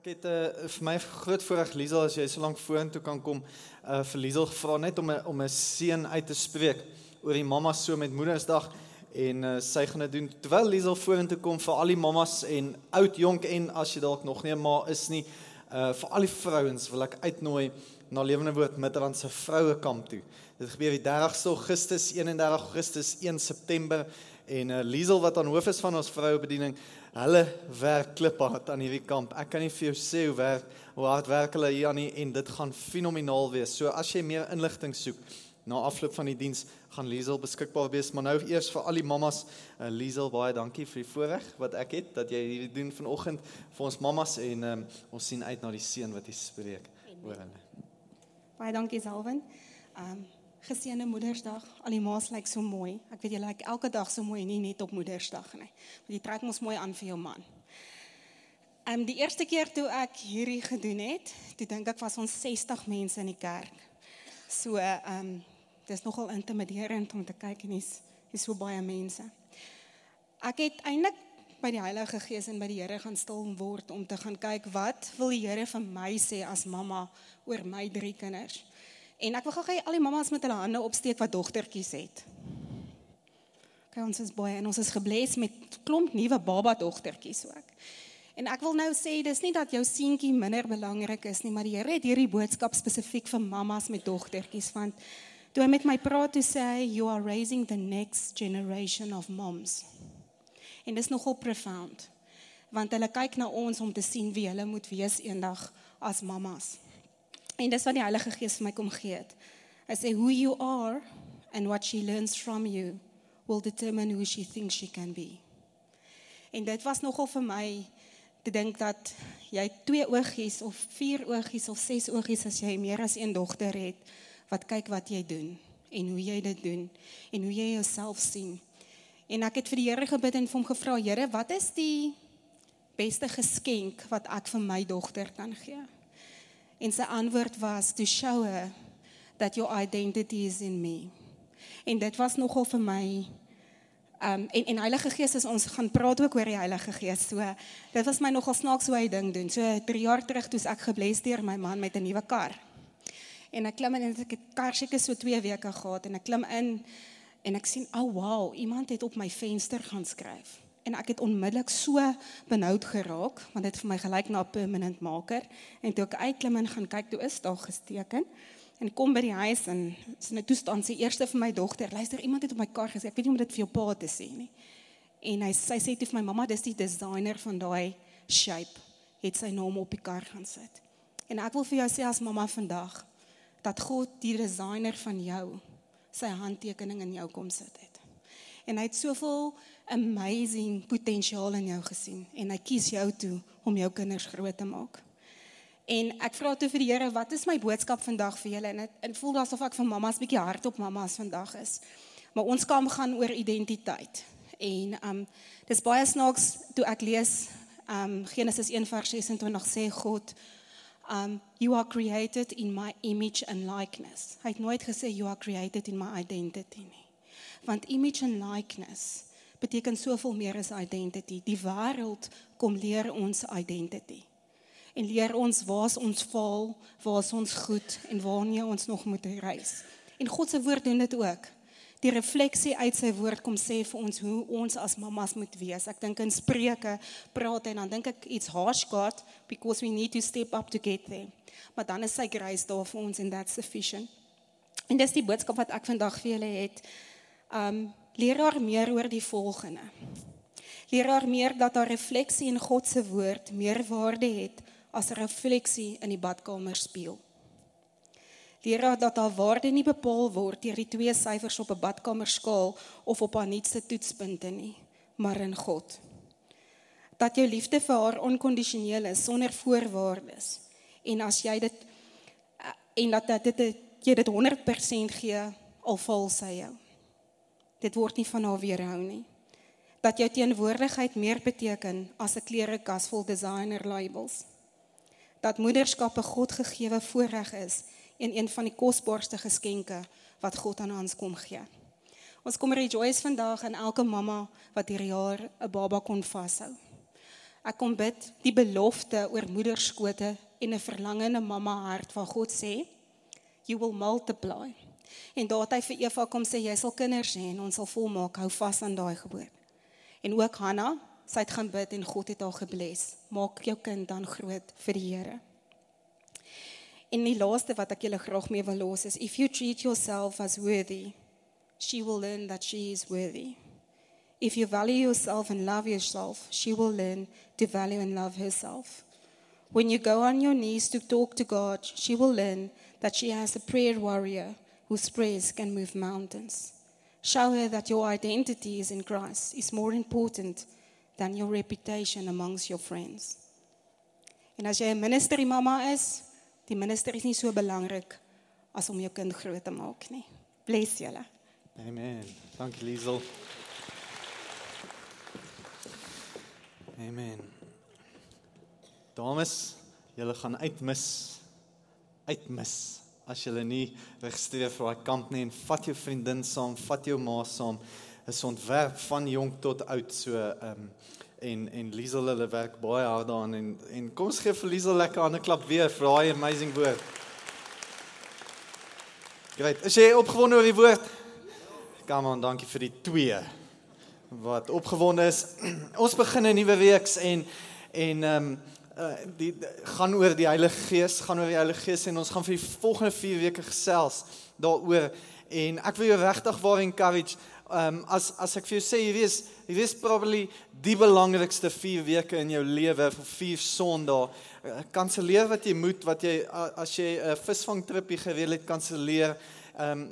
Ek het uh, vir my groot voorreg Liesel as jy so lank vorentoe kan kom uh, vir Liesel gevra net om 'n om 'n seën uit te spreek oor die mammas so met Moedersdag en uh, sy gaan dit doen terwyl Liesel vorentoe kom vir al die mammas en oud jonk en as jy dalk nog nie 'n ma is nie uh, vir al die vrouens wil ek uitnooi na Lewende Woord Midrand se vrouekamp toe. Dit gebeur die 30ste Augustus, 31 Augustus, 1 September en uh, Liesel wat aan hoof is van ons vrouebediening hulle werk kliphard aan hierdie kamp. Ek kan nie vir jou sê hoe werk hoe hard werk hulle hier aan nie en dit gaan fenomenaal wees. So as jy meer inligting soek na afloop van die diens, gaan Liesel beskikbaar wees. Maar nou eers vir al die mammas, uh, Liesel baie dankie vir die voorreg wat ek het dat jy hierdie doen vanoggend vir ons mammas en um, ons sien uit na die seën wat jy spreek oor hulle. Baie dankie Selwyn. Ehm um, Geseënde Moedersdag. Al die ma's lyk so mooi. Ek weet julle lyk elke dag so mooi, nie net op Moedersdag nie. Want jy trek mos mooi aan vir jou man. Ehm um, die eerste keer toe ek hierdie gedoen het, toe dink ek was ons 60 mense in die kerk. So ehm um, dis nogal intimiderend om te kyk en is is so baie mense. Ek het eintlik by die Heilige Gees en by die Here gaan stil word om te gaan kyk wat wil die Here vir my sê as mamma oor my drie kinders. En ek wil gou gee al die mammas met hulle hande opsteek wat dogtertjies het. Kyk ons is baie en ons is gebless met klomp nuwe baba dogtertjies ook. En ek wil nou sê dis nie dat jou seentjie minder belangrik is nie, maar die Here het hierdie boodskap spesifiek vir mammas met dogtertjies want toe hy met my praat toe sê hy you are raising the next generation of moms. En dis nogal profound. Want hulle kyk na ons om te sien wie hulle moet wees eendag as mammas. En dis wat die Heilige Gees vir my kom gee het. Hy sê who you are and what she learns from you will determine who she thinks she can be. En dit was nogal vir my te dink dat jy twee oogies of vier oogies of ses oogies as jy meer as een dogter het wat kyk wat jy doen en hoe jy dit doen en hoe jy jouself sien. En ek het vir die Here gebid en vir hom gevra, Here, wat is die beste geskenk wat ek vir my dogter kan gee? En sy antwoord was to show her that your identity is in me. En dit was nogal vir my um en en Heilige Gees is ons gaan praat ook oor die Heilige Gees. So dit was my nogal snaaks hoe hy ding doen. So 3 jaar terug toe ek gebless deur my man met 'n nuwe kar. En ek klim in en ek het kar seker so 2 weke gehad en ek klim in en ek sien, "Oh wow, iemand het op my venster gaan skryf." En ek het onmiddellik so benoud geraak want dit vir my gelyk na 'n permanent maker. En toe ek uitklim en gaan kyk toe is daar gesteken. En kom by die huis en is in 'n toestand sê eerste vir my dogter luister iemand het op my kar gesê ek weet nie om dit vir jou pa te sê nie. En hy sy sê toe vir my mamma dis die designer van daai shape het sy naam op die kar gaan sit. En ek wil vir jou sê as mamma vandag dat God die designer van jou sy handtekening in jou kom sit het en hy het soveel amazing potensiaal in jou gesien en hy kies jou toe om jou kinders groot te maak. En ek vra toe vir die Here, wat is my boodskap vandag vir julle? En dit voel asof ek vir mammas bietjie hard op mammas vandag is. Maar ons kam gaan oor identiteit. En um dis baie snaaks toe ek lees um Genesis 1:26 sê God um you are created in my image and likeness. Hy het nooit gesê you are created in my identity nie. Want image and likeness beteken soveel meer as identity. Die wêreld kom leer ons identity. En leer ons waar ons faal, waar ons goed en waarna ons nog moet reis. En God se woord doen dit ook. Die refleksie uit sy woord kom sê vir ons hoe ons as mammas moet wees. Ek dink in Spreuke praat hy en dan dink ek iets harsh God because we need to step up to get there. Maar dan is sy grace daar vir ons and that's sufficient. En dis die boodskap wat ek vandag vir julle het. Um leer haar meer oor die volgende. Leer haar meer dat haar refleksie in God se woord meer waarde het as 'n refleksie in die badkamer spieël. Leer haar dat haar waarde nie bepaal word deur die twee syfers op 'n badkamerskaal of op haar nuutste toetspunte nie, maar in God. Dat jou liefde vir haar onkondisioneel is sonder voorwaardes en as jy dit en dat dit jy dit 100% gee al val sy jou. Dit word nie van haar weerhou nie. Dat jou teenwoordigheid meer beteken as 'n klerekas vol designer labels. Dat moederskap 'n Godgegewe voorreg is en een van die kosbaarste geskenke wat God aan ons kom gee. Ons kom rejoice vandag aan elke mamma wat hierdie jaar 'n baba kon vashou. Ek kom bid die belofte oor moederskote en 'n verlangende mamma hart waar God sê you will multiply. En daar het hy vir Eva kom sê jy sal kinders hê en ons sal volmaak. Hou vas aan daai geboorte. En ook Hanna, sy het gaan bid en God het haar gebless. Maak jou kind dan groot vir die Here. En die laaste wat ek julle graag mee wil los is if you treat yourself as worthy, she will learn that she is worthy. If you value yourself and love yourself, she will learn to value and love herself. When you go on your knees to talk to God, she will learn that she has a prayer warrior whose prayers can move mountains. Show her that your identity is in Christ is more important than your reputation amongst your friends. En as jy 'n ministerie mamma is, die ministerie is nie so belangrik as om jou kind groot te maak nie. Bless julle. Amen. Dankie Liesel. Amen. Dames, julle gaan uitmis. Uitmis as julle nie regstreef vir daai kamp nie en vat jou vriendin saam, vat jou ma saam. Is ontwerp van jonk tot oud so ehm um, en en Liesel hulle werk baie hard daaraan en en kom ons gee vir Liesel lekker 'n klap weer vir daai amazing woord. Great. Is jy opgewonde oor die woord? Kom aan, dankie vir die twee wat opgewonde is. Ons begin 'n nuwe reeks en en ehm um, uh, die gaan oor die Heilige Gees, gaan oor die Heilige Gees en ons gaan vir die volgende 4 weke gesels daaroor en ek wil jou regtig waar encourage um, as as ek vir jou sê hierdie is hierdie is probably die belangrikste 4 weke in jou lewe vir 4 Sondae. Uh, kanselleer wat jy moet wat jy as jy 'n uh, visvangtripie gereël het kanselleer. Um,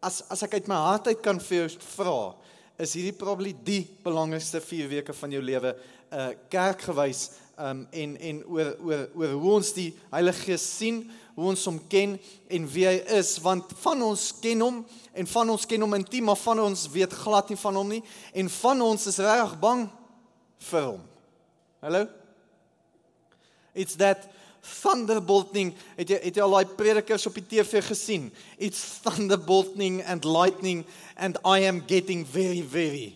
as as ek uit my hart uit kan vir jou vra is hierdie probably die belangrikste 4 weke van jou lewe uh kerkgewys um en en oor oor oor hoe ons die Heilige Gees sien, hoe ons hom ken en wie hy is want van ons ken hom en van ons ken hom intiem maar van ons weet glad nie van hom nie en van ons is reg bang vir hom. Hallo? It's that thunderbolting. Het jy het jy al daai predikers op die TV gesien? It's thunderbolting and lightning and I am getting very very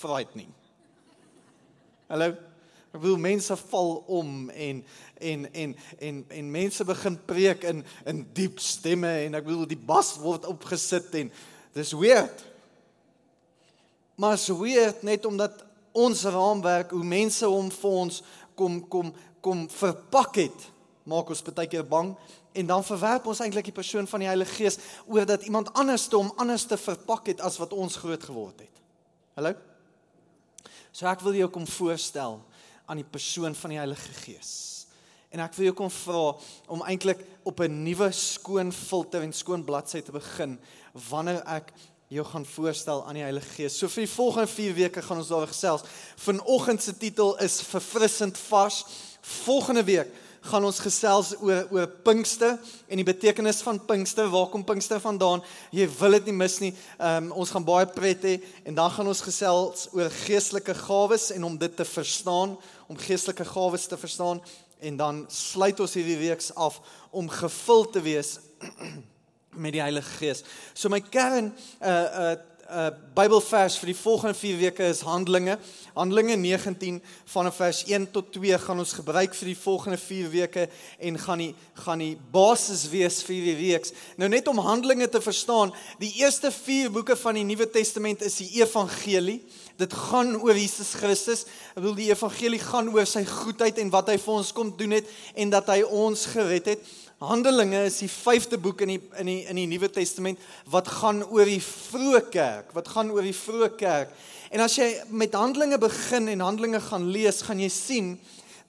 frightening. Hallo. Ek wil mense val om en en en en en mense begin preek in in diep stemme en ek bedoel die bas word opgesit en dis weird. Maar so weird net omdat ons raamwerk hoe mense hom vir ons kom kom kom verpak het, maak ons baie keer bang en dan verwerp ons eintlik die persoon van die Heilige Gees oor dat iemand anders te hom anders te verpak het as wat ons groot geword het. Hallo? So ek wil jou kom voorstel aan die persoon van die Heilige Gees. En ek wil jou kom vra om eintlik op 'n nuwe skoon filter en skoon bladsy te begin wanneer ek jou gaan voorstel aan die Heilige Gees. So vir die volgende 4 weke gaan ons daar gesels. Vanoggend se titel is verfrissend vars. Volgende week gaan ons gesels oor oor Pinkster en die betekenis van Pinkster. Waar kom Pinkster vandaan? Jy wil dit nie mis nie. Ehm um, ons gaan baie pret hê en dan gaan ons gesels oor geestelike gawes en om dit te verstaan, om geestelike gawes te verstaan en dan sluit ons hierdie reeks af om gevul te wees met die Heilige Gees. So my kern uh uh uh Bybelvers vir die volgende 4 weke is Handelinge. Handelinge 19 van vers 1 tot 2 gaan ons gebruik vir die volgende 4 weke en gaan die gaan die basis wees vir die reeks. Nou net om Handelinge te verstaan, die eerste 4 boeke van die Nuwe Testament is die evangelie. Dit gaan oor Jesus Christus. Ek bedoel die evangelie gaan oor sy goedheid en wat hy vir ons kom doen het en dat hy ons gered het. Handelinge is die 5de boek in die in die in die Nuwe Testament wat gaan oor die vroeë kerk, wat gaan oor die vroeë kerk. En as jy met Handelinge begin en Handelinge gaan lees, gaan jy sien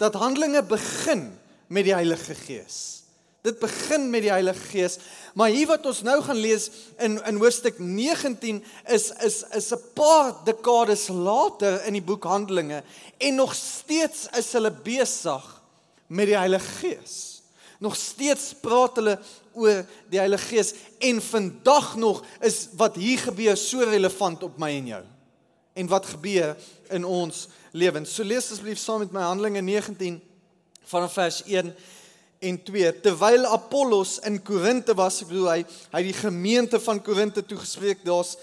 dat Handelinge begin met die Heilige Gees. Dit begin met die Heilige Gees, maar hier wat ons nou gaan lees in in hoofstuk 19 is is is 'n paar dekades later in die boek Handelinge en nog steeds is hulle besig met die Heilige Gees. Nog steeds praat hulle oor die Heilige Gees en vandag nog is wat hier gebeur so relevant op my en jou. En wat gebeur in ons lewens. So lees asseblief saam met my Handelinge 19 vanaf vers 1 en 2. Terwyl Apollos in Korinte was, ek bedoel hy hy die gemeente van Korinte toegespreek, daar's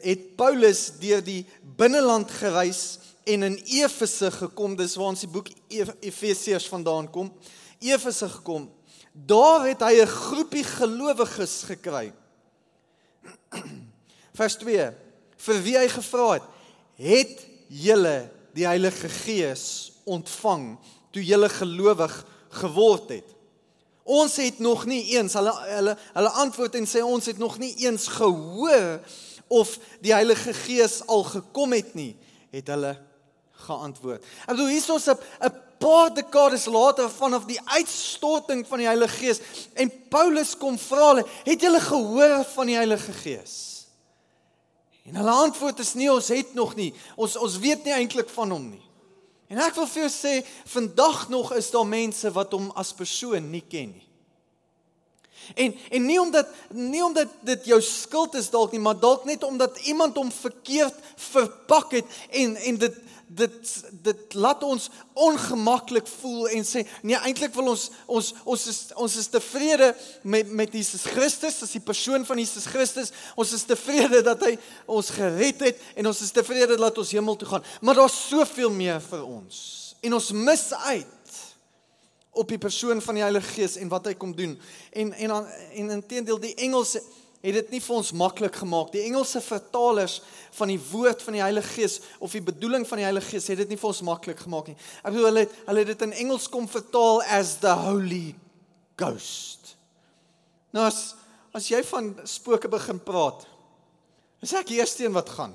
het Paulus deur die binneland gereis en in Efese gekom. Dis waar ons die boek Efesiërs vandaan kom. Efese gekom. Daar het hy 'n groepie gelowiges gekry. Vers 2. Vir wie hy gevra het, het julle die Heilige Gees ontvang toe julle gelowig geword het? Ons het nog nie eens hulle hulle hulle antwoord en sê ons het nog nie eens gehoor of die Heilige Gees al gekom het nie, het hulle geantwoord. Ek bedoel hier is 'n 'n paar dekades later vanaf die uitstorting van die Heilige Gees en Paulus kom vra hulle, het julle gehoor van die Heilige Gees? En hulle antwoord is nee, ons het nog nie. Ons ons weet nie eintlik van hom nie. En ek wil vir jou sê, vandag nog is daar mense wat hom as persoon nie ken nie. En en nie omdat nie omdat dit jou skuld is dalk nie, maar dalk net omdat iemand hom verkeerd verpak het en en dit dit dit laat ons ongemaklik voel en sê nee eintlik wil ons ons ons is ons is tevrede met met Jesus Christus as die persoon van Jesus Christus. Ons is tevrede dat hy ons gered het en ons is tevrede dat ons hemel toe gaan. Maar daar's soveel meer vir ons. En ons mis uit op die persoon van die Heilige Gees en wat hy kom doen en en en intedeel die Engelse het dit nie vir ons maklik gemaak. Die Engelse vertalers van die woord van die Heilige Gees of die bedoeling van die Heilige Gees het dit nie vir ons maklik gemaak nie. Ek bedoel hulle hulle het dit in Engels kom vertaal as the Holy Ghost. Nou as as jy van spooke begin praat, is ek die eerste een wat gaan.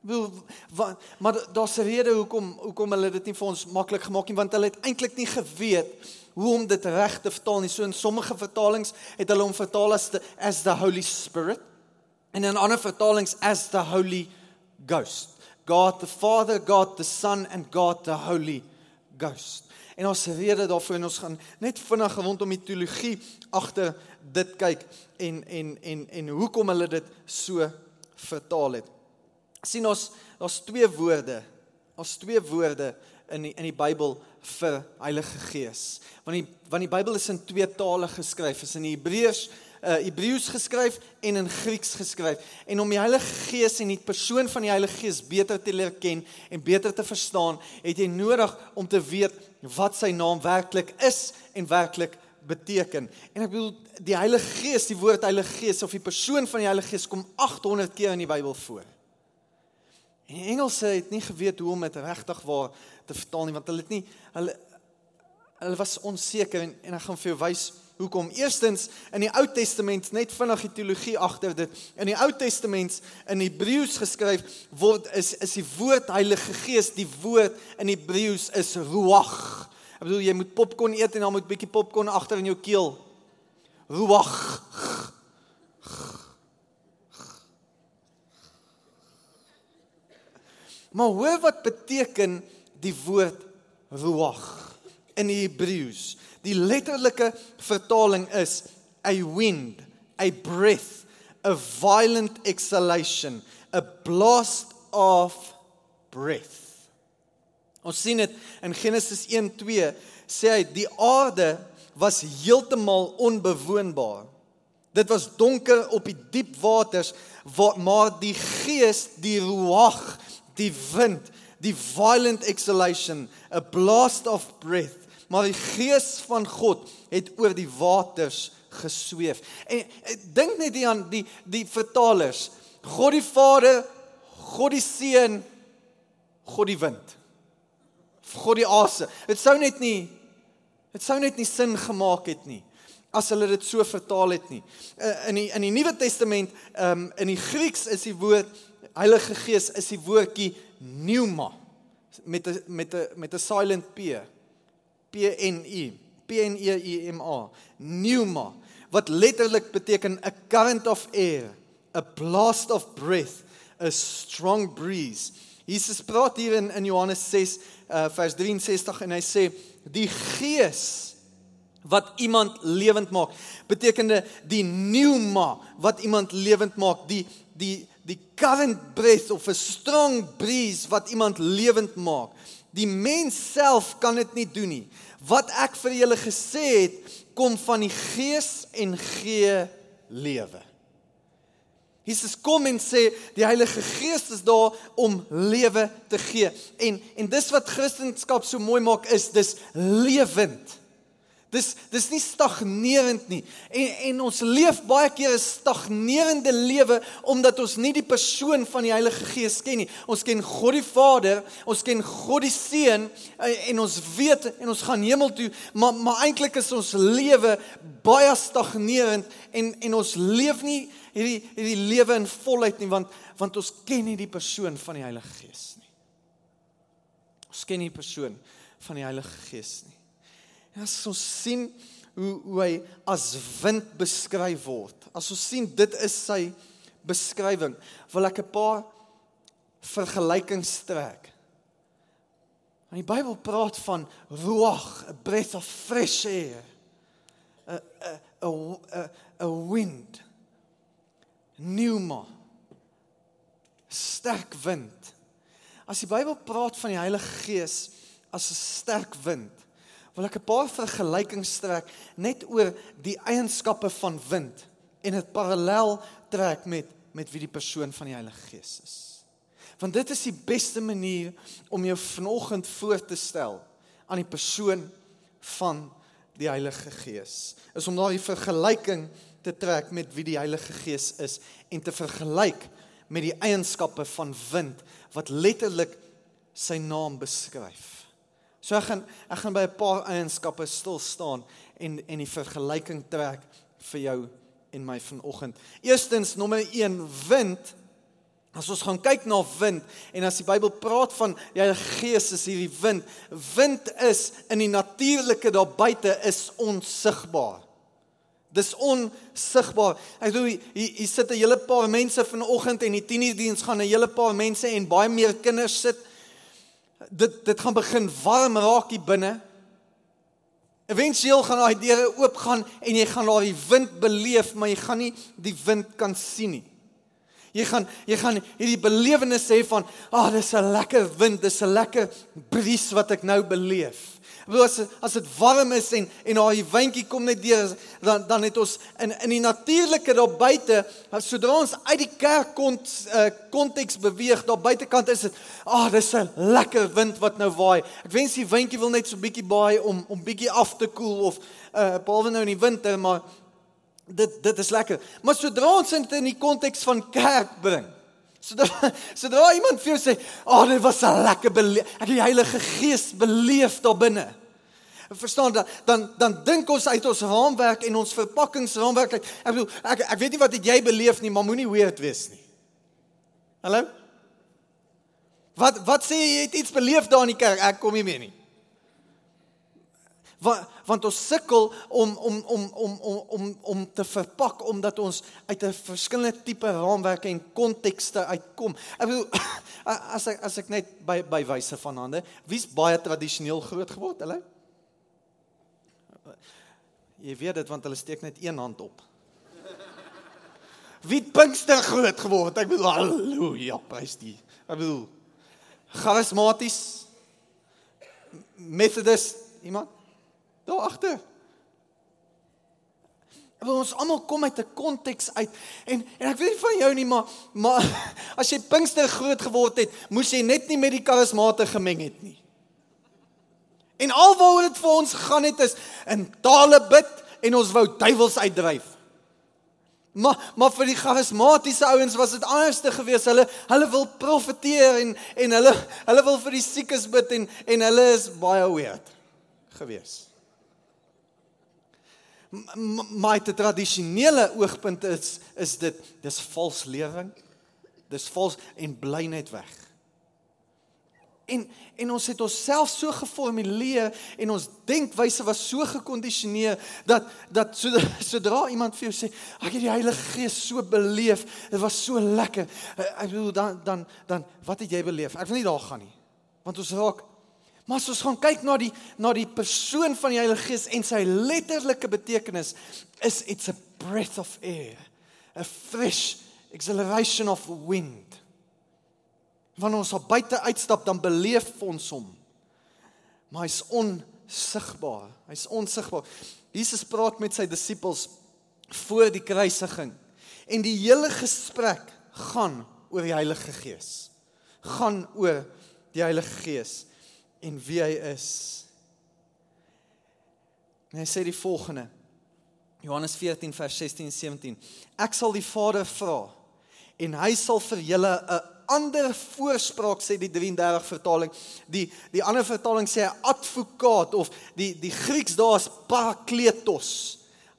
Wil wat maar daar's 'n rede hoekom hoekom hulle dit nie vir ons maklik gemaak nie want hulle het eintlik nie geweet hoe om dit reg te vertaal nie. So in sommige vertalings het hulle hom vertaal as the, as the Holy Spirit en in ander vertalings as the Holy Ghost. God the Father, God the Son and God the Holy Ghost. En ons rede daarvoor en ons gaan net vinnig rondom die teologie agter dit kyk en en en en hoekom hulle dit so vertaal het. Sien ons daar's twee woorde. Ons twee woorde in die, in die Bybel vir Heilige Gees. Want die want die Bybel is in twee tale geskryf, is in Hebreëus uh Hebreëus geskryf en in Grieks geskryf. En om die Heilige Gees en die persoon van die Heilige Gees beter te leer ken en beter te verstaan, het jy nodig om te weet wat sy naam werklik is en werklik beteken. En ek bedoel die Heilige Gees, die woord Heilige Gees of die persoon van die Heilige Gees kom 800 keer in die Bybel voor. En die Engelse het nie geweet hoe om dit regtig waar te vertaal nie want hulle het nie hulle hulle was onseker en, en ek gaan vir jou wys hoekom. Eerstens in die Ou Testament net vinnig die teologie agter dit. In die Ou Testament in Hebreëus geskryf word is is die woord Heilige Gees, die woord in Hebreëus is ruach. Ek bedoel jy moet popcorn eet en dan moet bietjie popcorn agter in jou keel. Ruach. Maar hoor wat beteken die woord ruach in die Hebreëus. Die letterlike vertaling is a wind, a breath, a violent exhalation, a blast of breath. Ons sien dit in Genesis 1:2 sê hy die aarde was heeltemal onbewoonbaar. Dit was donker op die diep waters, maar die gees, die ruach, die wind, die violent exhalation, a blast of breath, maar die gees van God het oor die waters gesweef. En, dink net hier aan die die vertalers. God die Vader, God die Seun, God die wind. God die asem. Dit sou net nie dit sou net nie sin gemaak het nie as hulle dit so vertaal het nie. Uh, in die in die Nuwe Testament, um, in die Grieks is die woord Heilige Gees is die woordjie pneuma met 'n met 'n met 'n silent p. P N U. P N E U M A. Pneuma wat letterlik beteken a current of air, a blast of breath, a strong breeze. Jesus praat hier in in Johannes 6 uh, vers 63 en hy sê die gees wat iemand lewend maak betekende die pneuma wat iemand lewend maak die die die current breath of 'n strong breeze wat iemand lewend maak. Die mens self kan dit nie doen nie. Wat ek vir julle gesê het, kom van die Gees en gee lewe. Jesus kom en sê die Heilige Gees is daar om lewe te gee. En en dis wat Christendom so mooi maak is dis lewend. Dis dis nie stagnerend nie. En en ons leef baie keer 'n stagnerende lewe omdat ons nie die persoon van die Heilige Gees ken nie. Ons ken God die Vader, ons ken God die Seun eh, en ons weet en ons gaan hemel toe, maar maar eintlik is ons lewe baie stagnerend en en ons leef nie hierdie hierdie lewe in volheid nie want want ons ken nie die persoon van die Heilige Gees nie. Ons ken nie die persoon van die Heilige Gees nie. As ons sien hoe hoe hy as wind beskryf word. As ons sien dit is sy beskrywing, wil ek 'n paar vergelykings trek. En die Bybel praat van ruach, a breath of fresh air. 'n 'n 'n 'n wind. Pneuma. Sterk wind. As die Bybel praat van die Heilige Gees as 'n sterk wind, wil ek 'n paar vergelykings trek net oor die eienskappe van wind en dit parallel trek met met wie die persoon van die Heilige Gees is. Want dit is die beste manier om jou vanoggend voor te stel aan die persoon van die Heilige Gees. Is om daardie vergelyking te trek met wie die Heilige Gees is en te vergelyk met die eienskappe van wind wat letterlik sy naam beskryf. So ek gaan ek gaan by 'n paar eienskappe stil staan en en die vergelyking trek vir jou en my vanoggend. Eerstens nommer 1 wind. As ons gaan kyk na wind en as die Bybel praat van ja die gees is hierdie wind. Wind is in die natuurlike daar buite is onsigbaar. Dis onsigbaar. Ek bedoel hier, hier sit 'n hele paar mense vanoggend en die tienerdiens gaan 'n hele paar mense en baie meer kinders sit dit dit gaan begin warm raak hier binne. Eventueel gaan daai deure oopgaan en jy gaan daai wind beleef, maar jy gaan nie die wind kan sien nie. Jy gaan jy gaan hierdie belewenis hê van, "Ag, oh, dis 'n lekker wind, dis 'n lekker bries wat ek nou beleef." Bedoel as as dit warm is en en daai windjie kom net deur dan dan het ons in in die natuurlike daar buite sodra ons uit die kerk kont uh, konteks beweeg daar buitekant is dit ag oh, dis 'n lekker wind wat nou waai. Ek wens die windjie wil net so bietjie baai om om bietjie af te koel of uh, behalwe nou in die winter maar dit dit is lekker. Maar sodra ons dit in die konteks van kerk bring Sodra sodra iemand vir jou sê, "Ag, oh, dit was 'n lekker beleef. Ek het die Heilige Gees beleef daar binne." Verstaan dan dan dan dink ons uit ons raamwerk en ons verpakkingsraamwerk. Ek bedoel ek ek weet nie wat jy beleef nie, maar moenie weird wees nie. Hallo? Wat wat sê jy, het iets beleef daar in die kerk? Ek kom nie meer nie. Want want ons sukkel om om om om om om om te verpak omdat ons uit 'n verskillende tipe raamwerke en kontekste uitkom. Ek bedoel as ek as ek net by by wyse van hande, wie's baie tradisioneel groot geword, hulle? Jy weet dit want hulle steek net een hand op. Wie Pinkster groot geword. Ek bedoel haleluja, prys die. Ek bedoel charismaties Methodist iemand daar agter. Want ons almal kom uit 'n konteks uit en en ek weet nie van jou nie maar maar as jy Pinkster groot geword het, moes jy net nie met die charismate gemeng het nie. En alwaaroor dit vir ons gegaan het is in tale bid en ons wou duiwels uitdryf. Maar maar vir die charismatiese ouens was dit anderste geweest. Hulle hulle wil profeteer en en hulle hulle wil vir die siekes bid en en hulle is baie weird geweest. Maar die tradisionele oogpunt is is dit dis vals lewing. Dis vals en bly net weg. En en ons het onsself so geformuleer en ons denkwyse was so gekondisioneer dat dat sodra, sodra iemand vir jou sê ek het die Heilige Gees so beleef, dit was so lekker. Eh, ek bedoel dan dan dan wat het jy beleef? Ek wil nie daar gaan nie. Want ons raak Maar as ons gaan kyk na die na die persoon van die Heilige Gees en sy letterlike betekenis is it's a breath of air, a fresh exhilaration of wind wanneer ons op buite uitstap dan beleef ons hom. Maar hy's onsigbaar. Hy's onsigbaar. Jesus praat met sy disippels voor die kruisiging. En die hele gesprek gaan oor die Heilige Gees. Gaan oor die Heilige Gees en wie hy is. En hy sê die volgende. Johannes 14 vers 16 en 17. Ek sal die Vader vra en hy sal vir julle 'n ander voorspraak sê die 33 vertaling. Die die ander vertaling sê 'n advokaat of die die Grieks daar is parakletos.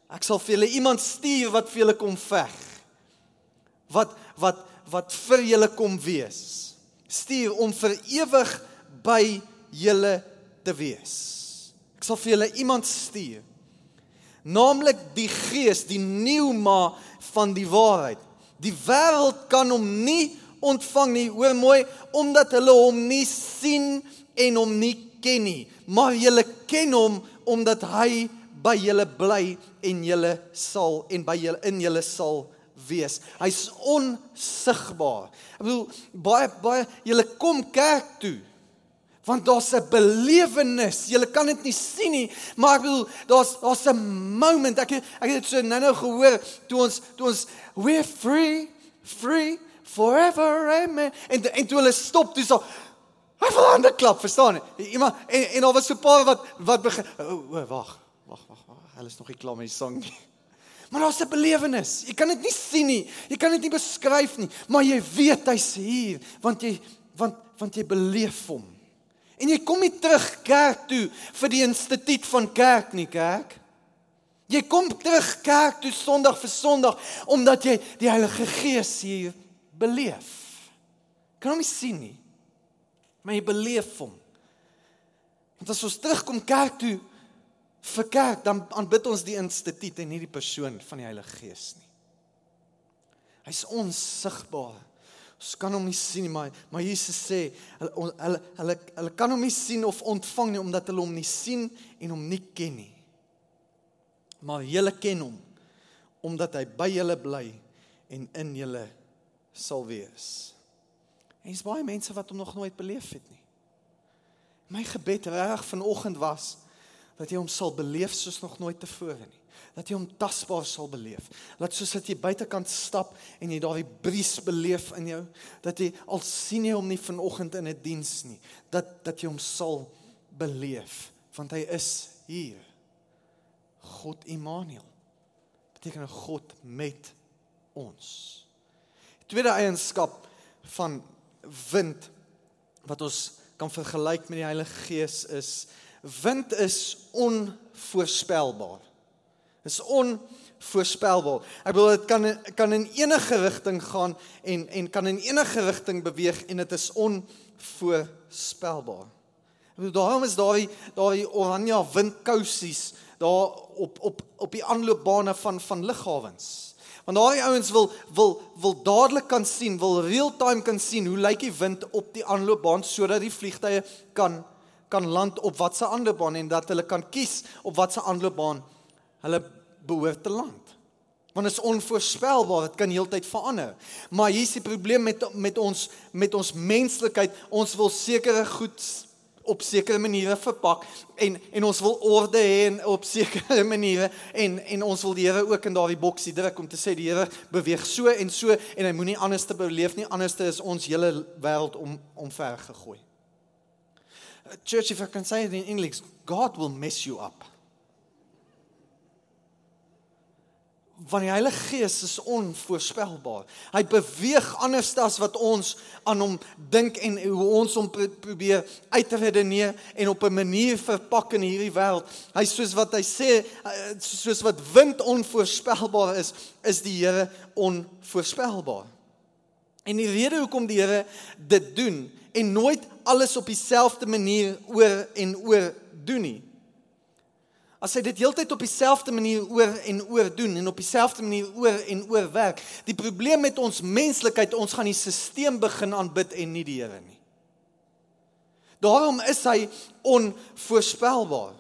Ek sal vir julle iemand stuur wat vir julle kom veg. Wat wat wat vir julle kom wees. Stuur om vir ewig by julle te wees. Ek sal vir julle iemand stuur. Naamlik die Gees, die nuuma van die waarheid. Die wêreld kan hom nie ontvang nie, hoor mooi, omdat hulle hom nie sien en hom nie ken nie, maar julle ken hom omdat hy by julle bly en julle sal en by julle in julle sal wees. Hy's onsigbaar. Ek bedoel baie baie julle kom kerk toe want daar's 'n belewenis. Jy kan dit nie sien nie, maar ek bedoel daar's daar's 'n moment. Ek ek het dit so nou-nou gehoor toe ons toe ons we're free, free forever amen. En en toe hulle stop, toe so Hy wil aan die klap, verstaan jy? Iemand en en daar was so 'n paar wat wat begin o, wag. Wag, wag, wag. Hulle is nog nie klaar met die sang nie. Maar daar's 'n belewenis. Jy kan dit nie sien nie. Jy kan dit nie beskryf nie, maar jy weet hy's hier want jy want want jy beleef hom. En jy kom nie terug kerk toe vir die instituut van kerk nie, kerk. Jy kom terug kerk toe Sondag vir Sondag omdat jy die Heilige Gees hier beleef. Kan hom nie sien nie. Maar jy beleef hom. Want as ons terugkom kerk toe vir kerk, dan aanbid ons die instituut en nie die persoon van die Heilige Gees nie. Hy's onsigbaar. Ons kan hom nie sien nie, maar maar Jesus sê hulle hulle hulle hulle kan hom nie sien of ontvang nie omdat hulle hom nie sien en hom nie ken nie. Maar julle ken hom omdat hy by julle bly en in julle sal wees. En dis baie mense wat hom nog nooit beleef het nie. My gebed reg vanoggend was dat jy hom sal beleef soos nog nooit tevore nie dat jy hom tasbaar sal beleef. Laat soos dat jy buitekant stap en jy daardie bries beleef in jou, dat jy al sien jy hom nie vanoggend in 'n die diens nie, dat dat jy hom sal beleef, want hy is hier. God Immanuel. Beteken God met ons. Tweede eienskap van wind wat ons kan vergelyk met die Heilige Gees is wind is onvoorspelbaar. Dis onvoorspelbaar. Ek bedoel dit kan kan in enige rigting gaan en en kan in enige rigting beweeg en dit is onvoorspelbaar. Ek bedoel daarom is daai daai oranje windkousies daar op op op die aanloopbane van van lughawens. Want daai ouens wil wil wil dadelik kan sien, wil real-time kan sien hoe lyk die wind op die aanloopbaan sodat die vliegtye kan kan land op watse aanloopbaan en dat hulle kan kies op watse aanloopbaan hulle behoort te land. Want dit is onvoorspelbaar, dit kan heeltyd verander. Maar hier is die probleem met met ons met ons menslikheid, ons wil sekere goed op sekere maniere verpak en en ons wil orde hê op sekere maniere en en ons wil die Here ook in daardie boksie druk om te sê die Here beweeg so en so en hy moenie anders te beleef nie anders is ons hele wêreld om omver gegooi. Church if I can say it in English, God will mess you up. Van die Heilige Gees is onvoorspelbaar. Hy beweeg anders as wat ons aan hom dink en hoe ons hom probeer uitredeneer en op 'n manier verpak in hierdie wêreld. Hy soos wat hy sê, soos wat wind onvoorspelbaar is, is die Here onvoorspelbaar. En die rede hoekom die Here dit doen en nooit alles op dieselfde manier oor en oor doen nie As hy dit heeltyd op dieselfde manier oor en oor doen en op dieselfde manier oor en oor werk. Die probleem met ons menslikheid, ons gaan die stelsel begin aanbid en nie die Here nie. Daarom is hy onvoorspelbaar.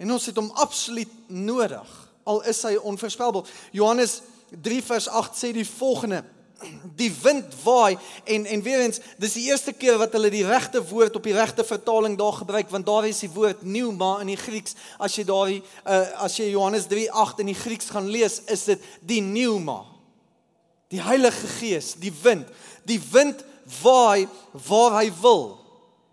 En ons het hom absoluut nodig al is hy onvoorspelbaar. Johannes 3 vers 8 sê die volgende die wind waai en en weer eens dis die eerste keer wat hulle die regte woord op die regte vertaling daar gebruik want daar is die woord pneuma in die Grieks. As jy daai uh, as jy Johannes 3:8 in die Grieks gaan lees is dit die pneuma die Heilige Gees die wind. Die wind waai waar hy wil.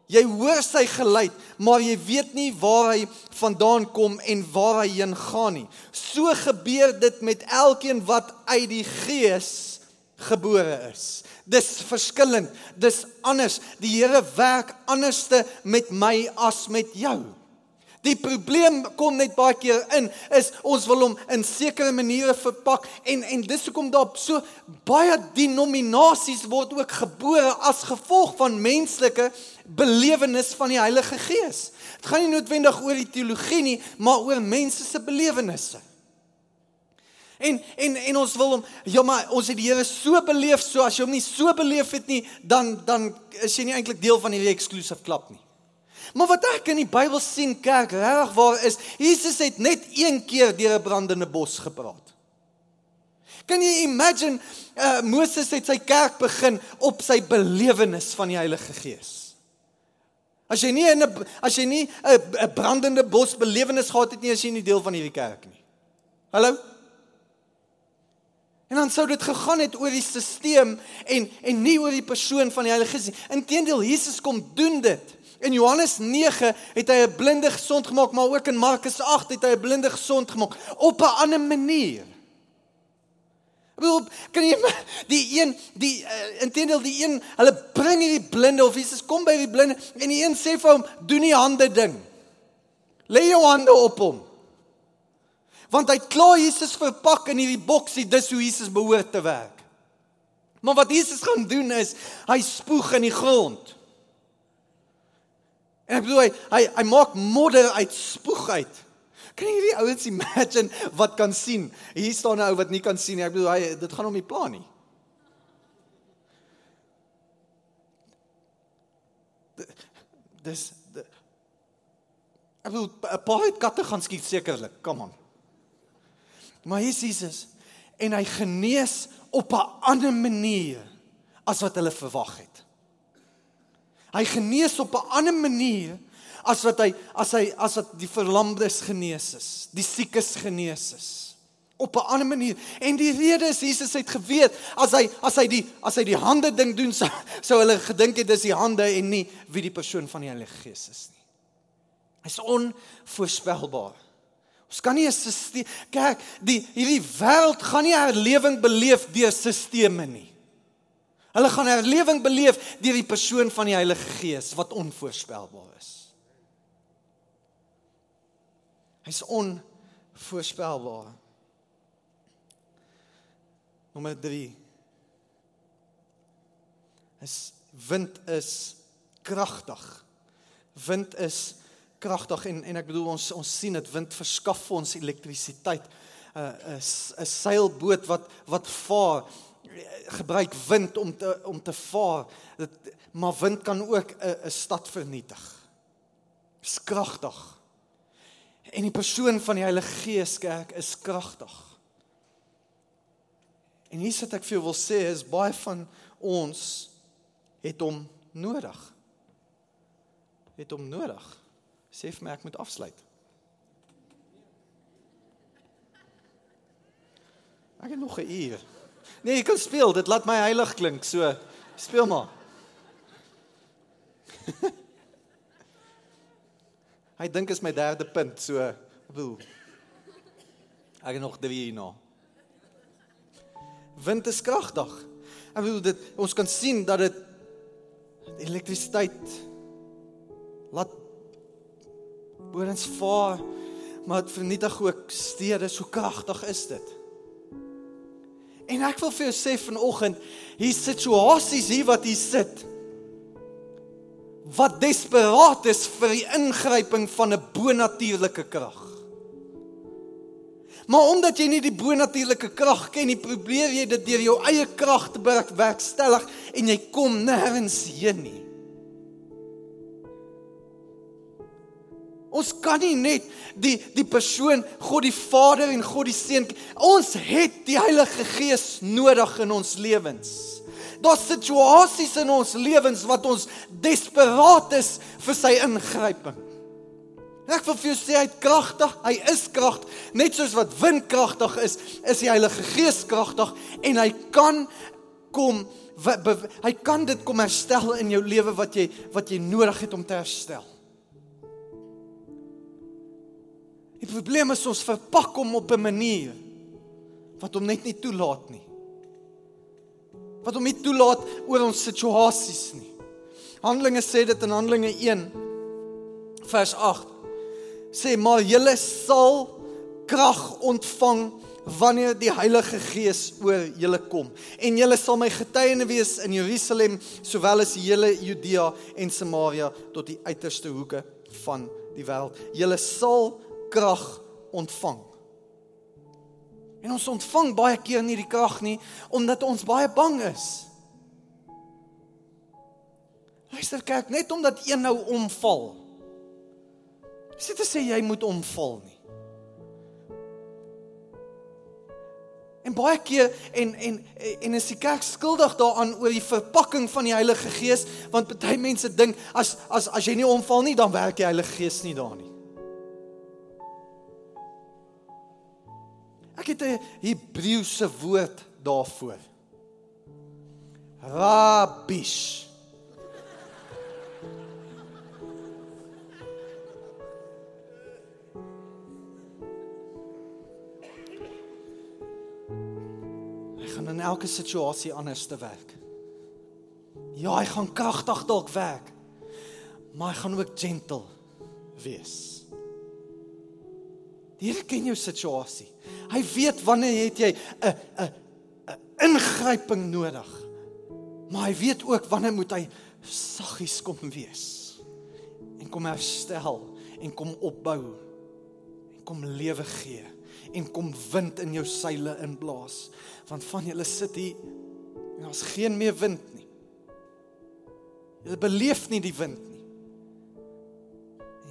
Jy hoor sy geluid maar jy weet nie waar hy vandaan kom en waar hy heen gaan nie. So gebeur dit met elkeen wat uit die Gees gebore is. Dis verskillend, dis anders. Die Here werk anderste met my as met jou. Die probleem kom net baie keer in is ons wil hom in sekere maniere verpak en en dis hoekom daar so baie denominasies word ook gebore as gevolg van menslike belewenis van die Heilige Gees. Dit gaan nie noodwendig oor die teologie nie, maar oor mense se belewennisse. En en en ons wil hom ja maar ons het die Here so beleef so as jy hom nie so beleef het nie dan dan is jy nie eintlik deel van hierdie exclusive klub nie. Maar wat ek in die Bybel sien kerk reg waar is Jesus het net een keer deur 'n brandende bos gepraat. Kan jy imagine uh, Moses het sy kerk begin op sy belewenis van die Heilige Gees. As jy nie in 'n as jy nie 'n brandende bos belewenis gehad het nie, is jy nie deel van hierdie kerk nie. Hallo? En dan sou dit gegaan het oor die stelsel en en nie oor die persoon van die Heilige Gees nie. Inteendeel Jesus kom doen dit. In Johannes 9 het hy 'n blinde gesond gemaak, maar ook in Markus 8 het hy 'n blinde gesond gemaak op 'n ander manier. Wil kan jy die een die uh, inteendeel die een hulle bring hierdie blinde of Jesus kom by die blinde en die een sê vir hom doen nie hande ding. Lê jou hande op hom. Want hy klaar Jesus verpak in hierdie boksie, dis hoe Jesus behoort te werk. Maar wat Jesus gaan doen is, hy spoeg in die grond. En ek bedoel hy hy, hy maak modder uit spoeg uit. Kan jy die ouens imagine wat kan sien? Hier staan 'n ou wat nie kan sien nie. Ek bedoel hy dit gaan hom nie pla nie. Dis Ek bedoel 'n paar katte gaan skiet sekerlik. Kom aan. Maar hier is Jesus en hy genees op 'n ander manier as wat hulle verwag het. Hy genees op 'n ander manier as wat hy as hy as wat die verlamdes genees is, die siekes genees is op 'n ander manier. En die rede is Jesus het geweet as hy as hy die as hy die hande ding doen sou sou hulle gedink het dis die hande en nie wie die persoon van die Heilige Gees is nie. Hy's onvoorspelbaar. Ons kan nie 'n stelsel kyk die hierdie wêreld gaan nie herlewing beleef deur stelsels nie. Hulle gaan herlewing beleef deur die persoon van die Heilige Gees wat onvoorspelbaar is. Hy's onvoorspelbaar. Nommer 3. Is wind is kragtig. Wind is kragtig en en ek bedoel ons ons sien dit wind verskaf vir ons elektrisiteit. 'n uh, 'n seilboot wat wat vaar gebruik wind om te om te vaar. Dit maar wind kan ook 'n 'n stad vernietig. Dis kragtig. En die persoon van die Heilige Gees kerk is kragtig. En hier sit ek vir jou wil sê is baie van ons het hom nodig. Het hom nodig sê vir my ek moet afsluit. Ek het nog 'n uur. Nee, ek kan speel, dit laat my heilig klink, so speel maar. Hy dink is my derde punt, so bedoel. Ek het nog 3 hier nou. Wind is kragtig. Ek bedoel dit ons kan sien dat dit elektrisiteit laat Borens vaar, maar dit vernietig ook stede. So kragtig is dit. En ek wil vir jou sê vanoggend, hier situasies hier wat hier sit wat desperaat is vir die ingryping van 'n bonatuurlike krag. Maar omdat jy nie die bonatuurlike krag ken nie, probeer jy dit deur jou eie krag te bewerkstellig en jy kom nêrens heen nie. Ons kan nie net die die persoon God die Vader en God die Seun ons het die Heilige Gees nodig in ons lewens. Daar's situasies in ons lewens wat ons desperaat is vir sy ingryping. Ek wil vir jou sê hy't kragtig, hy is kragtig, net soos wat wind kragtig is, is die Heilige Gees kragtig en hy kan kom hy kan dit kom herstel in jou lewe wat jy wat jy nodig het om te herstel. Die probleem is ons verpak hom op 'n manier wat hom net nie toelaat nie. Wat hom nie toelaat oor ons situasies nie. Handelinge sê dit in Handelinge 1 vers 8 sê maar julle sal krag ontvang wanneer die Heilige Gees oor julle kom en julle sal my getuienis wees in Jerusalem sowel as die hele Judea en Samaria tot die uiterste hoeke van die wêreld. Julle sal krag ontvang. En ons ontvang baie keer nie die krag nie omdat ons baie bang is. Luister kyk net omdat een nou omval. Dis nie te sê jy moet omval nie. En baie keer en en en is die kerk skuldig daaraan oor die verpakking van die Heilige Gees want baie mense dink as as as jy nie omval nie dan werk die Heilige Gees nie daar nie. 'n Hebreëse woord daarvoor. Rabish. Hy gaan in elke situasie anders te werk. Ja, hy gaan kragtig dalk werk. Maar hy gaan ook gentle wees. Die Here ken jou situasie. Hy weet wanneer het jy 'n 'n 'n ingryping nodig. Maar hy weet ook wanneer moet hy saggies kom wees en kom herstel en kom opbou en kom lewe gee en kom wind in jou seile inblaas want van julle sit hier en daar's geen meer wind nie. Jy beleef nie die wind nie.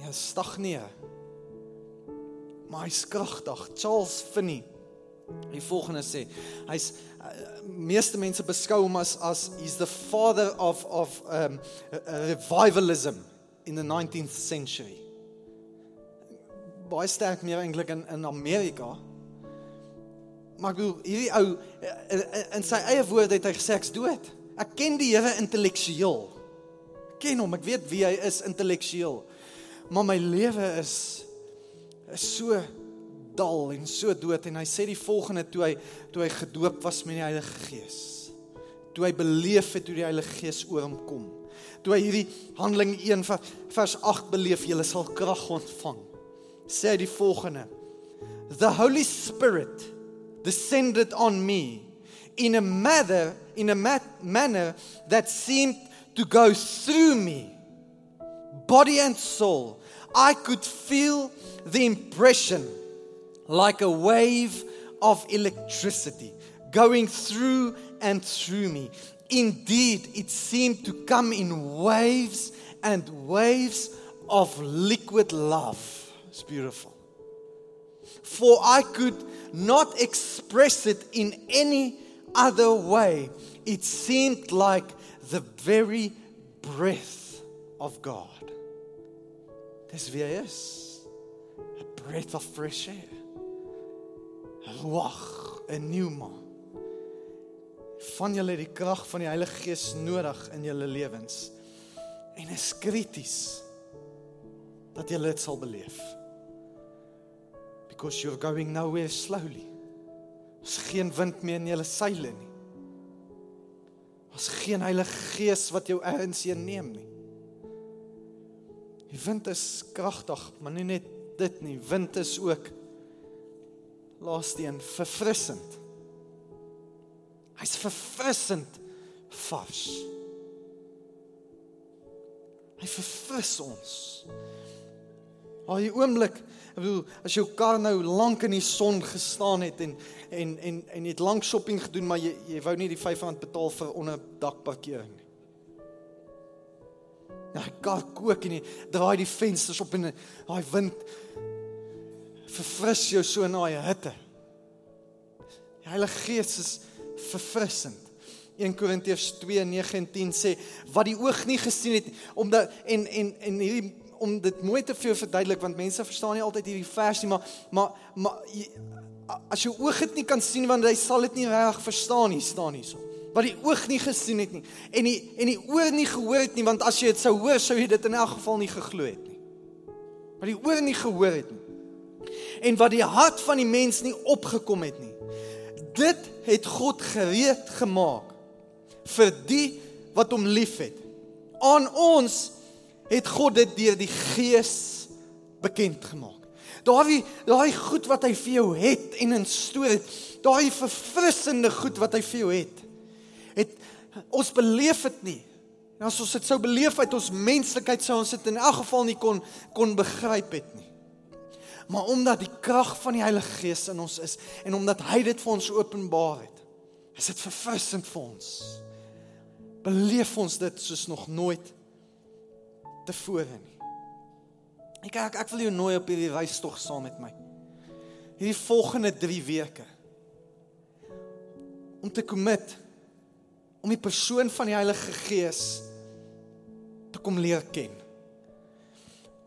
Jy stagneer maar hy's kragtig. Charles Finney die volgende sê, hy's uh, meeste mense beskou hom as as he's the father of of um revivalism in the 19th century. Baie sterk meer eintlik in in Amerika. Maar ek bedoel hierdie ou in, in sy eie woorde het hy gesê ek's dood. Ek ken die Here intellektueel. Ek ken hom, ek weet wie hy is intellektueel. Maar my lewe is is so dal en so dood en hy sê die volgende toe hy toe hy gedoop was met die Heilige Gees. Toe hy beleef het hoe die Heilige Gees oor hom kom. Toe hy hierdie Handeling 1 vers 8 beleef, jy sal krag ontvang. Sê hy die volgende: The Holy Spirit descended on me in a manner in a manner that seemed to go through me body and soul. I could feel the impression like a wave of electricity going through and through me. Indeed, it seemed to come in waves and waves of liquid love. It's beautiful. For I could not express it in any other way. It seemed like the very breath of God. Dis wie hy is breath of fresh air. Ruach, 'n nuwe maan. Van julle het die krag van die Heilige Gees nodig in julle lewens. En is krities dat julle dit sal beleef. Because you're going nowhere slowly. Ons geen wind meer in julle seile nie. Ons geen Heilige Gees wat jou ergens heen neem nie. Die wind is kragtig, maar nie net dit nie. Wind is ook laasteen verfrissend. Hy's verfrissend vars. Hy verfris ons. Al die oomblik, ek bedoel, as jou kar nou lank in die son gestaan het en en en en jy het lank shopping gedoen, maar jy jy wou nie die R5 betaal vir onder dak parkering nie. Daai kar kook en jy draai die vensters op en daai wind verfris jou so na die hitte. Die Heilige Gees is verfrissend. 1 Korintiërs 2:9-10 sê wat die oog nie gesien het omdat en en en hierdie om dit mooi te vir verduidelik want mense verstaan nie altyd hierdie vers nie maar maar maar as jou oog dit nie kan sien want hy sal dit nie reg verstaan nie staan hierso wat die oog nie gesien het nie en die en die oor nie gehoor het nie want as jy dit sou hoor sou jy dit in elk geval nie geglo het nie wat die oor nie gehoor het nie en wat die hart van die mens nie opgekom het nie dit het God gereed gemaak vir die wat hom liefhet. Aan ons het God dit deur die Gees bekend gemaak. Daai daai goed wat hy vir jou het en instoor het, daai verfrissende goed wat hy vir jou het. Het ons beleef dit nie. En as ons dit sou beleef uit ons menslikheid sou ons dit in elk geval nie kon kon begryp het nie. Maar omdat die krag van die Heilige Gees in ons is en omdat hy dit vir ons openbaar het, is dit verfrissend vir ons beleef ons dit soos nog nooit tevore nie. Ek ek ek wil jou nooi op hierdie reis tog saam met my. Hierdie volgende 3 weke om te commit om die persoon van die Heilige Gees te kom leer ken.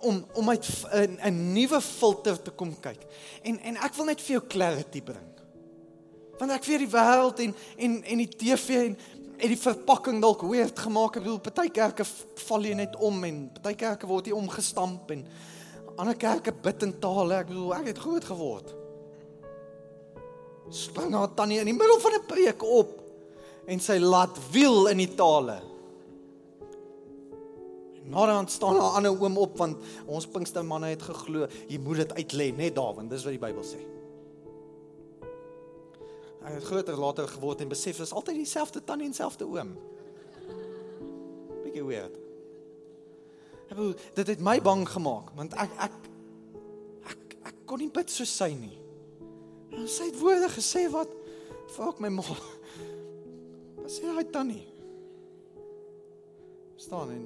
Om om uit 'n nuwe filter te kom kyk. En en ek wil net vir jou clarity bring. Want ek weet die wêreld en en en die TV en het die verpakking dalk weird gemaak. Ek bedoel party kerke val jy net om en party kerke word jy omgestamp en ander kerke bid in tale. Ek bedoel ek het groot geword. Spring haar tannie in die middel van 'n preek op en sy laat wiel in die tale. Dan staan 'n ander oom op want ons Pinkstermanne het geglo jy moet dit uitlê net daar want dis wat die Bybel sê. Hy het groter later geword en besef dis altyd dieselfde tannie en dieselfde oom. Bietjie weird. Ek dit het my bang gemaak want ek ek ek ek kon nie bid so sy nie. En sy het woorde gesê wat fuck my ma. Wat sê hy tannie? staan in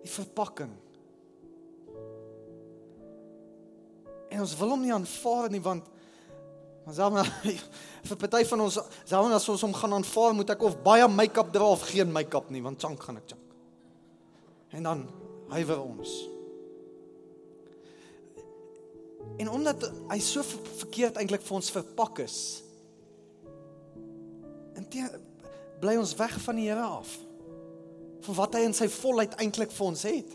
die verpakking. En ons wil hom nie aanvaar nie want Maar selfs nou, vir party van ons, selfs as ons hom gaan aanvaar, moet ek of baie make-up dra of geen make-up nie, want chunk gaan ek chunk. En dan huiwer ons. En omdat hy so verkeerd eintlik vir ons verpak is, intee bly ons weg van die Here af. Van wat hy in sy volheid eintlik vir ons het.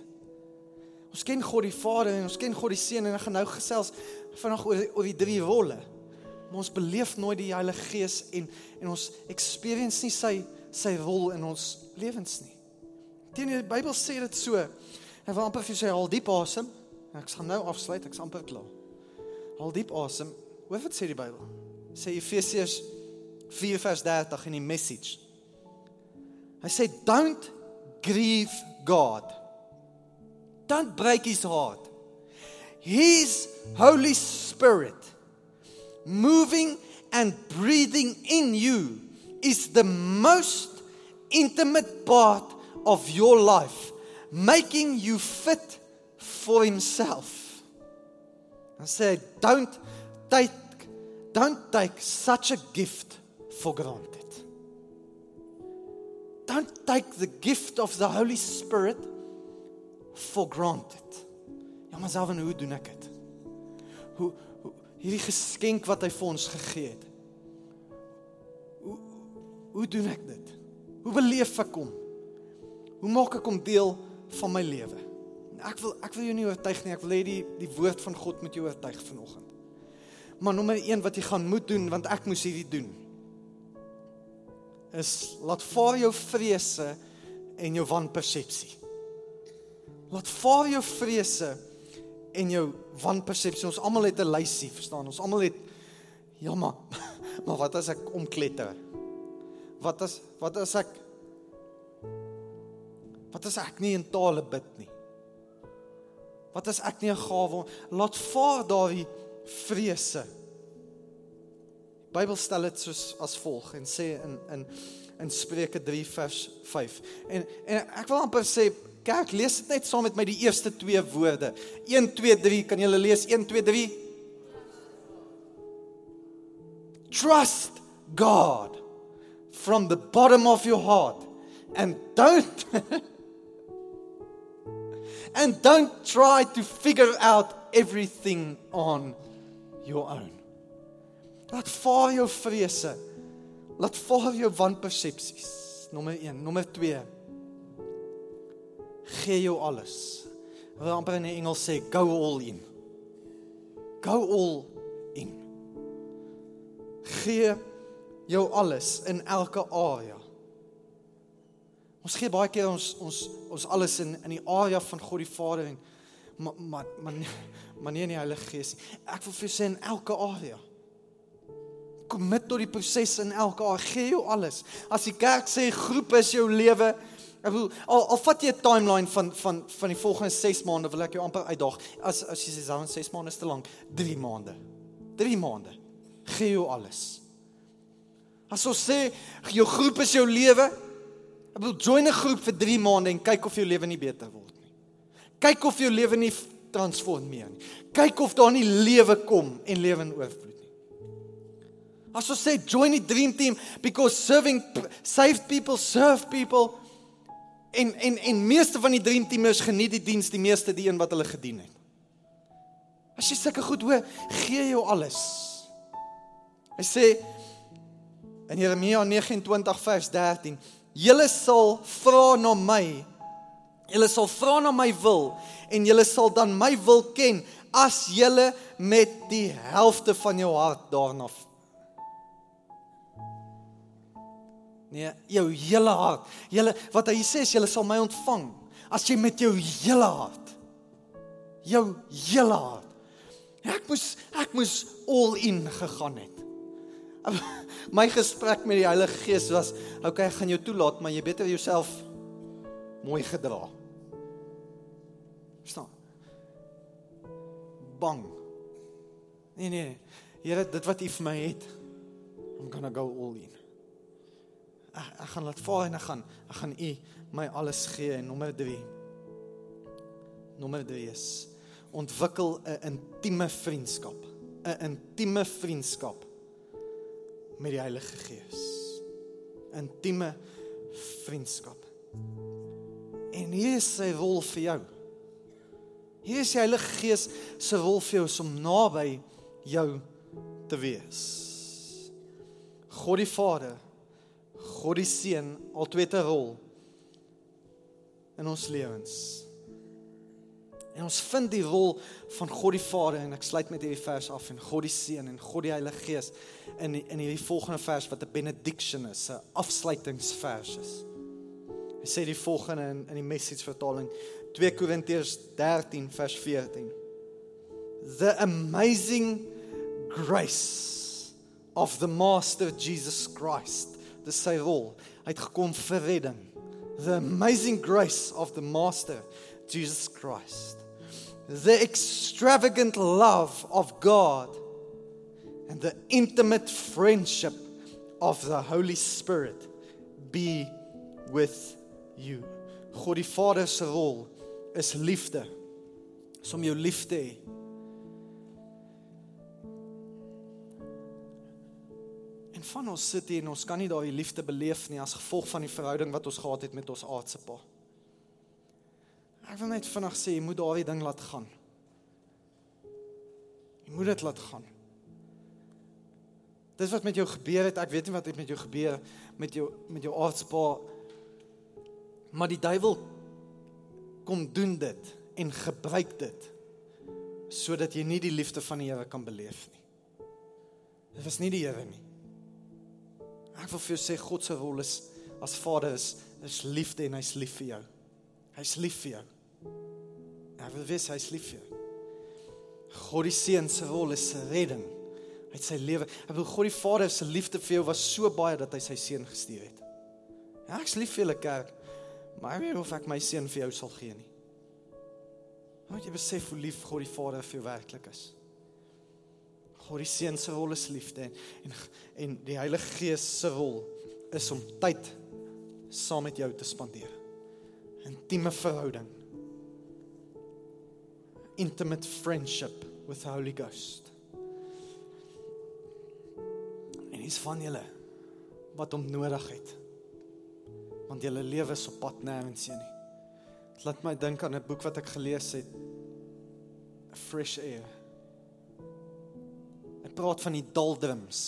Ons ken God die Vader en ons ken God die Seun en ek gaan nou gesels vanaand oor oor die drie rolle maar ons beleef nooit die Heilige Gees en en ons experience nie sy sy rol in ons lewens nie. Teen die Bybel sê dit so. En vir amper vir sê al diep asem. Ek gaan nou afsluit, ek's amper klaar. Al diep asem. Hoor wat sê die Bybel? Sê Efesiërs 4 vers 30 in die message. Hy sê don't grieve God. Don't break his heart. His Holy Spirit moving and breathing in you is the most intimate part of your life, making you fit for himself. I say don't take don't take such a gift for granted. Don't take the gift of the Holy Spirit for granted. Ja, maar selfs hoe doen ek dit? Hoe hierdie geskenk wat hy vir ons gegee het. Hoe hoe doen ek dit? Hoe beleef ek hom? Hoe maak ek hom deel van my lewe? Ek wil ek wil jou nie oortuig nie, ek wil hê die die woord van God moet jou oortuig vanoggend. Maar nommer 1 wat jy gaan moet doen want ek moes hierdie doen. Is laat vaar jou vrese en jou wanpersepsie. Laat vaar jou vrese en jou wanpersepsie. Ons almal het 'n lysie, verstaan? Ons almal het ja, maar wat as ek omkletter? Wat as wat as ek Wat as ek nie in tale bid nie? Wat as ek nie 'n gawe laat vaar daardie vrese? Bybel stel dit soos as volg en sê in in in Spreuke 3 vers 5. En en ek wil amper sê kerk lees dit net saam met my die eerste twee woorde. 1 2 3 kan julle lees 1 2 3 Trust God from the bottom of your heart and don't and don't try to figure out everything on your own. Laat vaar jou vrese. Laat vaar jou wanpersepsies. Nommer 1, nommer 2. Gee jou alles. Wat amper in Engels sê go all in. Go all in. Gee jou alles in elke area. Ons gee baie keer ons ons ons alles in in die area van God die Vader en maar maar maar maar nie in die Heilige Gees nie. Ek wil vir sê in elke area. Kom met tot die proses in elke area. Gee jou alles. As die kerk sê groep is jou lewe, ek wil al al vat jy 'n timeline van van van die volgende 6 maande wil ek jou amper uitdaag. As as jy sê dan 6 maande is te lank, 3 maande. 3 maande. Gee jou alles. As ons sê jou groep is jou lewe, ek wil join 'n groep vir 3 maande en kyk of jou lewe nie beter word nie. Kyk of jou lewe nie transformeer nie. Kyk of daar nie lewe kom en lewe in oorvloed As ons sê join die dream team because serving saved people serve people en en en meeste van die dream teamers geniet die diens die meeste die een wat hulle gedien het. As jy sulke goed hoor, gee jou alles. Hy sê in Jeremia 29 vers 13: "Julle sal vra na my. Julle sal vra na my wil en julle sal dan my wil ken as julle met die helfte van jou hart daarna Nee, jou hele hart. Julle wat hy sê julle sal my ontvang as jy met jou hele hart. Jou hele hart. Ek moes ek moes all in gegaan het. My gesprek met die Heilige Gees was, okay, ek gaan jou toelaat, maar jy beter jouself mooi gedra. Verstaan? Bang. Nee nee. Here, dit wat U vir my het, I'm going to go all in ek, ek gaan laat vaar en ek gaan ek gaan u my alles gee. En nommer 3 nommer 3 is ontwikkel 'n intieme vriendskap. 'n intieme vriendskap met die Heilige Gees. Intieme vriendskap. En hier is sy rol vir jou. Hier is die Heilige Gees se rol vir jou om naby jou te wees. God die Vader God die Seun al twee te rol in ons lewens. En ons vind die rol van God die Vader en ek sluit met hierdie vers af en God die Seun en God die Heilige Gees in in hierdie volgende vers wat 'n benediction is, 'n afsluitingsvers is. Hy sê die volgende in in die message vertaling 2 Korintiërs 13 vers 14. The amazing grace of the master Jesus Christ dis sy rol. Hy het gekom vir redding. The amazing grace of the master Jesus Christ. The extravagant love of God and the intimate friendship of the Holy Spirit be with you. God die Vader se rol is liefde. Is om jou lief te hê. Van ons sit hier en ons kan nie daai liefde beleef nie as gevolg van die verhouding wat ons gehad het met ons aardse pa. Ek wil net vinnig sê jy moet daai ding laat gaan. Jy moet dit laat gaan. Dis wat met jou gebeur het. Ek weet nie wat het met jou gebeur met jou met jou aardse pa. Maar die duiwel kom doen dit en gebruik dit sodat jy nie die liefde van die Here kan beleef nie. Dit was nie die Here nie. Ek wil vir jou sê God se rol is as Vader is is liefde en hy's lief vir jou. Hy's lief vir jou. Ek wil weet hy's lief vir jou. God die Seun se rol is redding. Hy het sy lewe. Ek wil God die Vader se liefde vir jou was so baie dat hy sy seun gestuur het. Ja, ek's lief vir julle kerk, maar ek weet of ek my seun vir jou sal gee nie. Moet jy besef hoe lief God die Vader vir jou werklik is. God die Seun se rol is liefde en en, en die Heilige Gees se rol is om tyd saam met jou te spandeer. Intieme verhouding. Intimate friendship with the Holy Ghost. En dis van julle wat hom nodig het. Want julle lewe is op pad nêrens heen nie. Dit laat my dink aan 'n boek wat ek gelees het. A Fresh Air. Praat van die doldrums.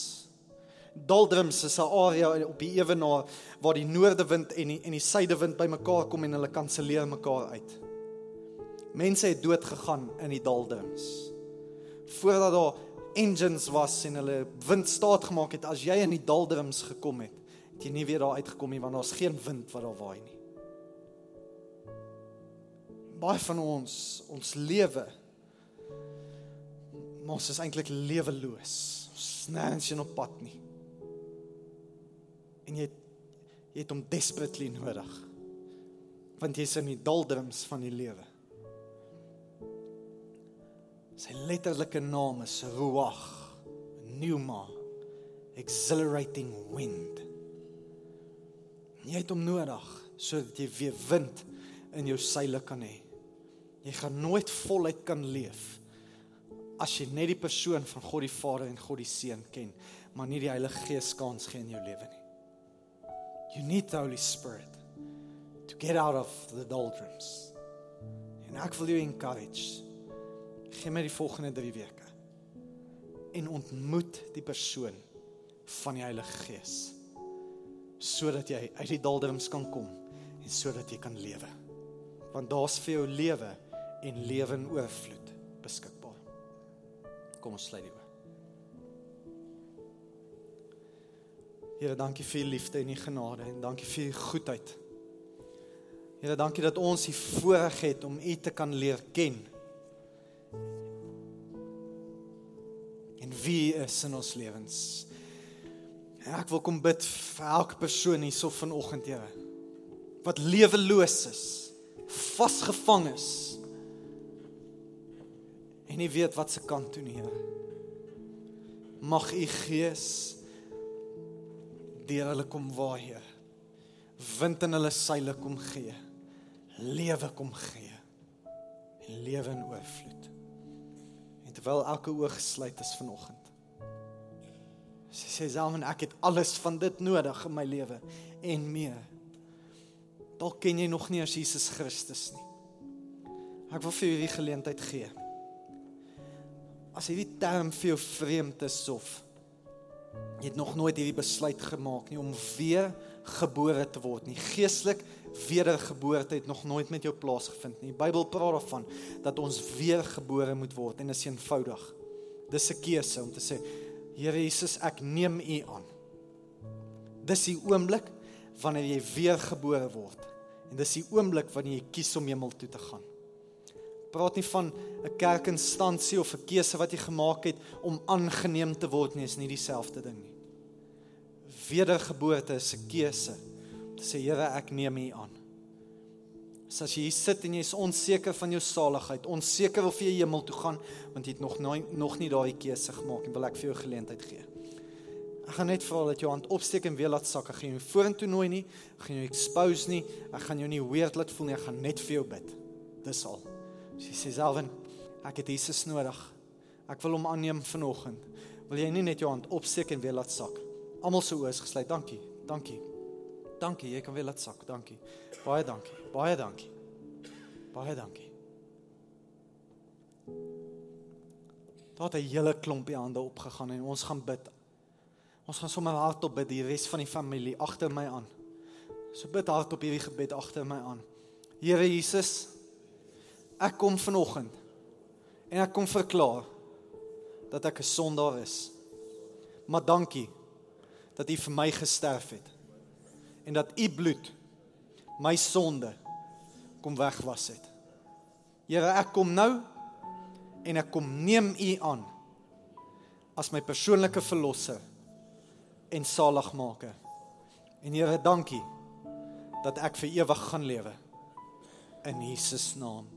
Doldrums is 'n area op die ewenaar waar die noordewind en die en die suidewind bymekaar kom en hulle kanselleer mekaar uit. Mense het dood gegaan in die doldrums. Voordat daar engines was en hulle wind staat gemaak het as jy in die doldrums gekom het, het jy nie weer daar uitgekom nie want daar's geen wind wat daar waai nie. Baie van ons, ons lewe ons is eintlik leweloos. Ons nêrens in op pad nie en jy jy het hom desperately nodig. Want jy's in die doldrums van die lewe. Sy letterlike naam is Ruach, Pneuma, exhilarating wind. Jy het hom nodig sodat jy weer wind in jou seile kan hê. Jy gaan nooit voluit kan leef as jy net die persoon van God die Vader en God die Seun ken, maar nie die Heilige Gees kans gee in jou lewe nie. You need the Holy Spirit to get out of the doldrums. En ek wil jou encourage. Gee my die volgende 3 weke en ontmoet die persoon van die Heilige Gees sodat jy uit die doldrums kan kom en sodat jy kan lewe. Want daar's vir jou lewe en lewe in oorvloed beskikbaar. Kom ons sluit die oë. Here, dankie vir u liefde en u genade en dankie vir u goedheid. Here, dankie dat ons die voorreg het om u te kan leer ken. En wie is in ons lewens? En ek wil kom bid vir elke persoon hierso vanoggend, Here, wat leweloos is, vasgevang is en nie weet wat se kant toe nie, Here. Mag u Gees deur hulle kom waai, Heer. Wind in hulle seile kom gee. Lewe kom gee. En lewe in oorvloed. En terwyl elke oog gesluit is vanoggend. Sy sê self en ek het alles van dit nodig in my lewe en meer. Dalk ken jy nog nie as Jesus Christus nie. Ek wil vir julle die geleentheid gee. As hierdie term vir jou vreemd is of Jy het nog nooit hierdie besluit gemaak nie om weer gebore te word nie. Geestelik wedergeboorte het nog nooit met jou plaasgevind nie. Die Bybel praat daarvan dat ons weer gebore moet word en dit is eenvoudig. Dis 'n keuse om te sê, Here Jesus, ek neem U aan. Dis die oomblik wanneer jy weer gebore word. En dis die oomblik wanneer jy kies om hemel toe te gaan praat nie van 'n kerkinstansie of 'n keuse wat jy gemaak het om aangeneem te word nie, is nie dieselfde ding nie. Wedergeboorte is 'n keuse. Om te sê Here, ek neem U aan. So as jy hier sit en jy is onseker van jou saligheid, onseker of jy hemel toe gaan, want jy het nog nooit nog nie daai keuse gemaak en wil ek vir jou geleentheid gee. Ek gaan net vra dat jou hand opsteek en weer laat sak. Ek gaan jou vorentoe nooi nie, ek gaan jou expose nie, ek gaan jou nie weird laat voel nie, ek gaan net vir jou bid. Dis al. Sy sê Selwyn, ek het Jesus nodig. Ek wil hom aanneem vanoggend. Wil jy nie net jou hand opsteek en weer laat sak? Almal se oë is gesluit. Dankie. Dankie. Dankie, jy kan weer laat sak. Dankie. Baie dankie. Baie dankie. Baie dankie. Daar het 'n hele klompie hande opgegaan en ons gaan bid. Ons gaan sommer hardop bid die res van die familie agter my aan. So bid hardop hierdie gebed agter my aan. Here Jesus, ek kom vanoggend en ek kom verklaar dat ek 'n sondaar is. Maar dankie dat U vir my gesterf het en dat U bloed my sonde kom wegwas het. Here, ek kom nou en ek kom neem U aan as my persoonlike verlosser en saligmaker. En Here, dankie dat ek vir ewig gaan lewe in Jesus naam.